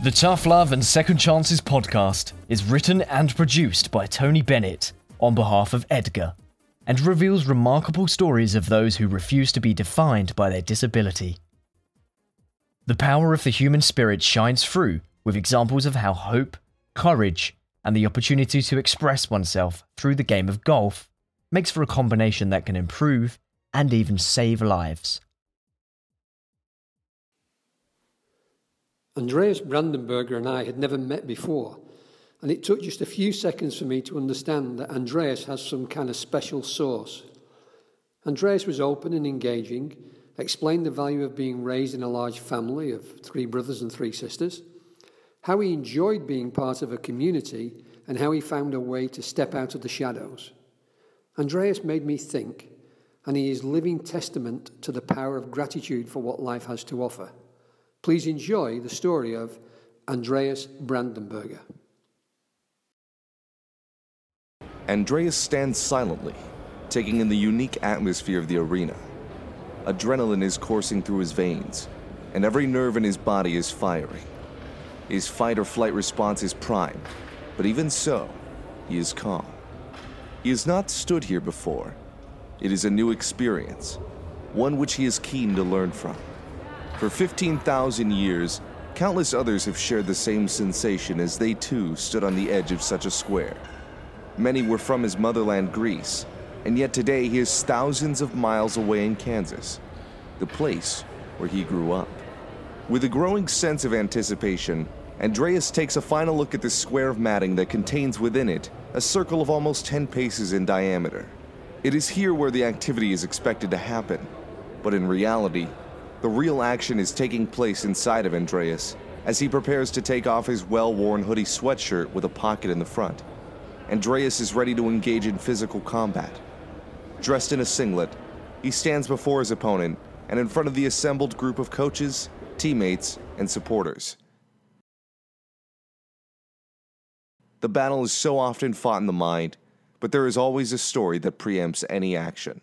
The Tough Love and Second Chances podcast is written and produced by Tony Bennett on behalf of EDGA and reveals remarkable stories of those who refuse to be defined by their disability. The power of the human spirit shines through with examples of how hope, courage, and the opportunity to express oneself through the game of golf makes for a combination that can improve and even save lives. Andreas Brandenberger and I had never met before, and it took just a few seconds for me to understand that Andreas has some kind of special sauce. Andreas was open and engaging, explained the value of being raised in a large family of three brothers and three sisters, how he enjoyed being part of a community, and how he found a way to step out of the shadows. Andreas made me think, and he is living testament to the power of gratitude for what life has to offer. Please enjoy the story of Andreas Brandenberger. Andreas stands silently, taking in the unique atmosphere of the arena. Adrenaline is coursing through his veins, and every nerve in his body is firing. His fight or flight response is primed, but even so, he is calm. He has not stood here before. It is a new experience, one which he is keen to learn from. For 15,000 years, countless others have shared the same sensation as they too stood on the edge of such a square. Many were from his motherland, Greece, and yet today he is thousands of miles away in Kansas, the place where he grew up. With a growing sense of anticipation, Andreas takes a final look at the square of matting that contains within it a circle of almost 10 paces in diameter. It is here where the activity is expected to happen, but in reality, the real action is taking place inside of Andreas as he prepares to take off his well worn hoodie sweatshirt with a pocket in the front. Andreas is ready to engage in physical combat. Dressed in a singlet, he stands before his opponent and in front of the assembled group of coaches, teammates, and supporters. The battle is so often fought in the mind, but there is always a story that preempts any action.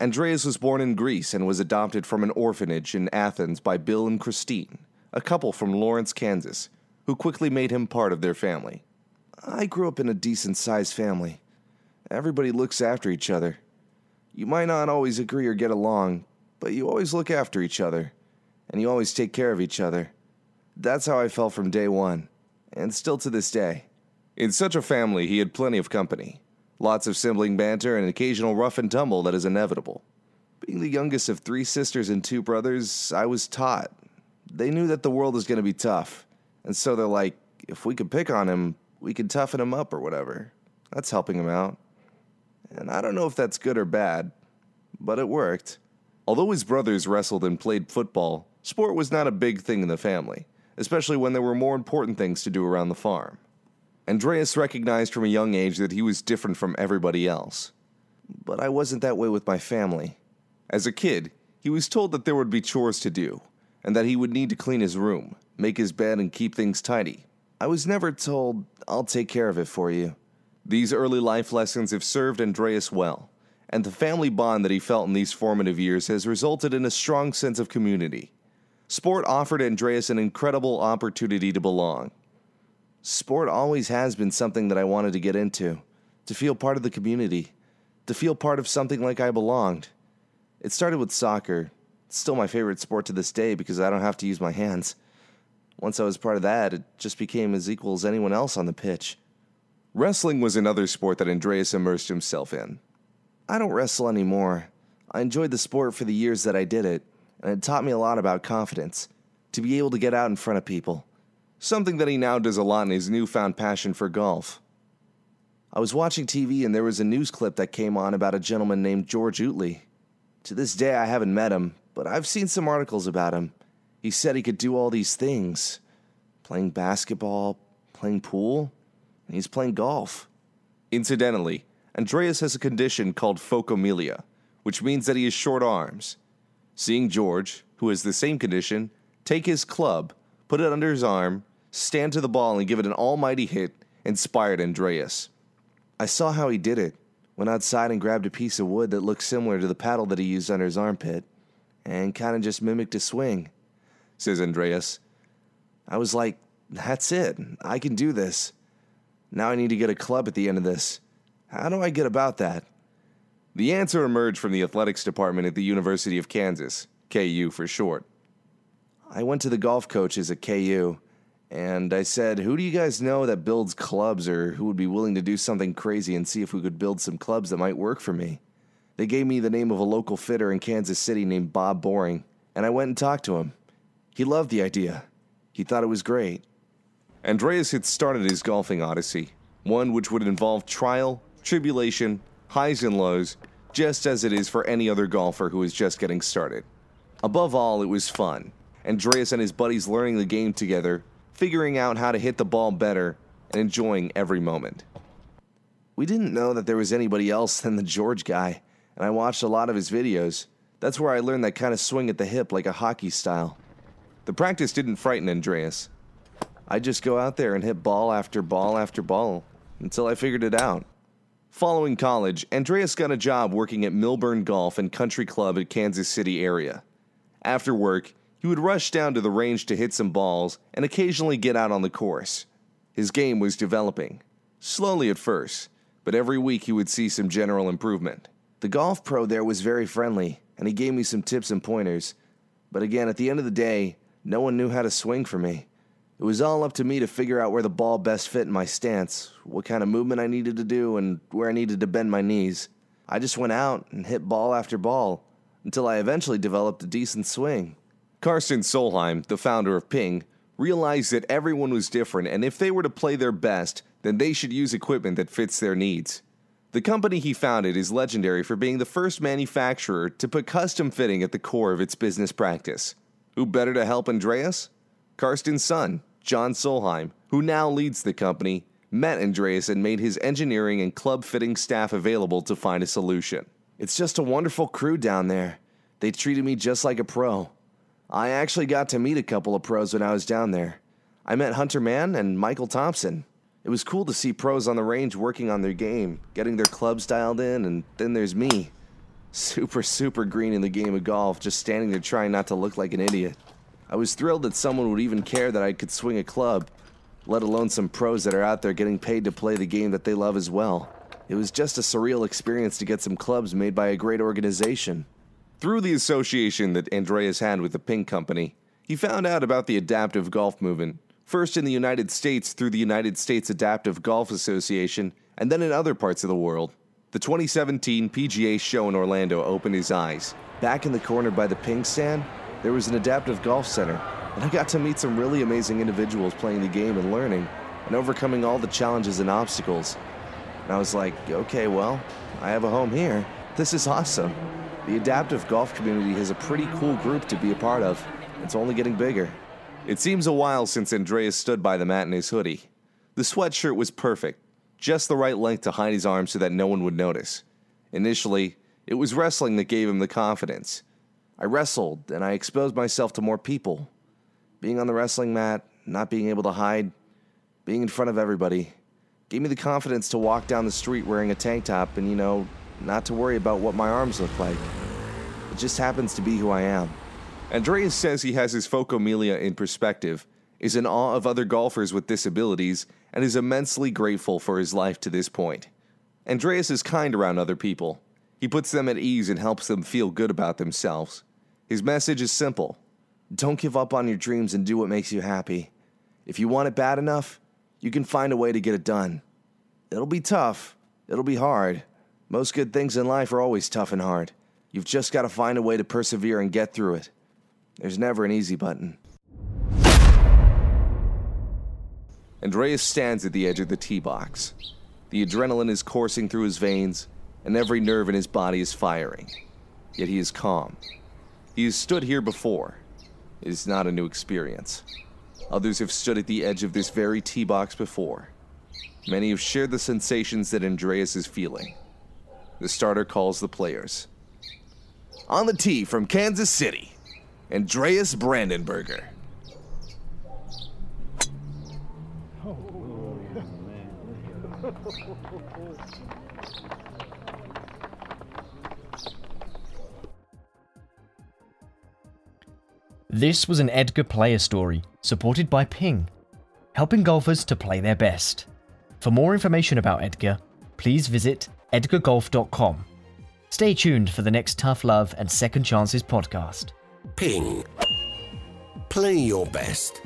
Andreas was born in Greece and was adopted from an orphanage in Athens by Bill and Christine, a couple from Lawrence, Kansas, who quickly made him part of their family. I grew up in a decent sized family. Everybody looks after each other. You might not always agree or get along, but you always look after each other, and you always take care of each other. That's how I felt from day one, and still to this day. In such a family, he had plenty of company. Lots of sibling banter and occasional rough and tumble that is inevitable. Being the youngest of three sisters and two brothers, I was taught. They knew that the world is going to be tough, and so they're like, if we could pick on him, we could toughen him up or whatever. That's helping him out. And I don't know if that's good or bad, but it worked. Although his brothers wrestled and played football, sport was not a big thing in the family, especially when there were more important things to do around the farm. Andreas recognized from a young age that he was different from everybody else. But I wasn't that way with my family. As a kid, he was told that there would be chores to do, and that he would need to clean his room, make his bed, and keep things tidy. I was never told, I'll take care of it for you. These early life lessons have served Andreas well, and the family bond that he felt in these formative years has resulted in a strong sense of community. Sport offered Andreas an incredible opportunity to belong, Sport always has been something that I wanted to get into, to feel part of the community, to feel part of something like I belonged. It started with soccer. It's still my favorite sport to this day because I don't have to use my hands. Once I was part of that, it just became as equal as anyone else on the pitch. Wrestling was another sport that Andreas immersed himself in. I don't wrestle anymore. I enjoyed the sport for the years that I did it, and it taught me a lot about confidence, to be able to get out in front of people something that he now does a lot in his newfound passion for golf. I was watching TV and there was a news clip that came on about a gentleman named George Utley. To this day, I haven't met him, but I've seen some articles about him. He said he could do all these things playing basketball, playing pool, and he's playing golf. Incidentally, Andreas has a condition called phocomelia, which means that he has short arms. Seeing George, who has the same condition, take his club, put it under his arm, stand to the ball and give it an almighty hit inspired Andreas. I saw how he did it. Went outside and grabbed a piece of wood that looked similar to the paddle that he used under his armpit and kind of just mimicked a swing, says Andreas. I was like, That's it. I can do this. Now I need to get a club at the end of this. How do I get about that? The answer emerged from the athletics department at the University of Kansas, KU for short. I went to the golf coaches at KU and I said, Who do you guys know that builds clubs or who would be willing to do something crazy and see if we could build some clubs that might work for me? They gave me the name of a local fitter in Kansas City named Bob Boring, and I went and talked to him. He loved the idea, he thought it was great. Andreas had started his golfing odyssey, one which would involve trial, tribulation, highs and lows, just as it is for any other golfer who is just getting started. Above all, it was fun. Andreas and his buddies learning the game together, figuring out how to hit the ball better, and enjoying every moment. We didn't know that there was anybody else than the George guy, and I watched a lot of his videos. That's where I learned that kind of swing at the hip like a hockey style. The practice didn't frighten Andreas. I'd just go out there and hit ball after ball after ball until I figured it out. Following college, Andreas got a job working at Milburn Golf and Country Club at Kansas City area. After work, he would rush down to the range to hit some balls and occasionally get out on the course. His game was developing, slowly at first, but every week he would see some general improvement. The golf pro there was very friendly, and he gave me some tips and pointers. But again, at the end of the day, no one knew how to swing for me. It was all up to me to figure out where the ball best fit in my stance, what kind of movement I needed to do, and where I needed to bend my knees. I just went out and hit ball after ball until I eventually developed a decent swing. Karsten Solheim, the founder of Ping, realized that everyone was different and if they were to play their best, then they should use equipment that fits their needs. The company he founded is legendary for being the first manufacturer to put custom fitting at the core of its business practice. Who better to help Andreas? Karsten's son, John Solheim, who now leads the company, met Andreas and made his engineering and club fitting staff available to find a solution. It's just a wonderful crew down there. They treated me just like a pro. I actually got to meet a couple of pros when I was down there. I met Hunter Mahan and Michael Thompson. It was cool to see pros on the range working on their game, getting their clubs dialed in, and then there's me. Super, super green in the game of golf, just standing there trying not to look like an idiot. I was thrilled that someone would even care that I could swing a club, let alone some pros that are out there getting paid to play the game that they love as well. It was just a surreal experience to get some clubs made by a great organization. Through the association that Andreas had with the Ping Company, he found out about the adaptive golf movement, first in the United States through the United States Adaptive Golf Association, and then in other parts of the world. The 2017 PGA show in Orlando opened his eyes. Back in the corner by the Ping stand, there was an adaptive golf center, and I got to meet some really amazing individuals playing the game and learning, and overcoming all the challenges and obstacles. And I was like, okay, well, I have a home here. This is awesome. The adaptive golf community has a pretty cool group to be a part of. It's only getting bigger. It seems a while since Andreas stood by the mat in his hoodie. The sweatshirt was perfect, just the right length to hide his arms so that no one would notice. Initially, it was wrestling that gave him the confidence. I wrestled and I exposed myself to more people. Being on the wrestling mat, not being able to hide, being in front of everybody, gave me the confidence to walk down the street wearing a tank top and, you know, not to worry about what my arms look like. It just happens to be who I am. Andreas says he has his phocomelia in perspective, is in awe of other golfers with disabilities, and is immensely grateful for his life to this point. Andreas is kind around other people. He puts them at ease and helps them feel good about themselves. His message is simple don't give up on your dreams and do what makes you happy. If you want it bad enough, you can find a way to get it done. It'll be tough, it'll be hard. Most good things in life are always tough and hard. You've just got to find a way to persevere and get through it. There's never an easy button. Andreas stands at the edge of the tee box. The adrenaline is coursing through his veins, and every nerve in his body is firing. Yet he is calm. He has stood here before. It is not a new experience. Others have stood at the edge of this very tee box before. Many have shared the sensations that Andreas is feeling. The starter calls the players. On the tee from Kansas City, Andreas Brandenburger. This was an EDGA player story, supported by Ping. helping golfers to play their best. For more information about EDGA, please visit edgagolf.com. Stay tuned for the next Tough Love and Second Chances podcast. Ping. Play your best.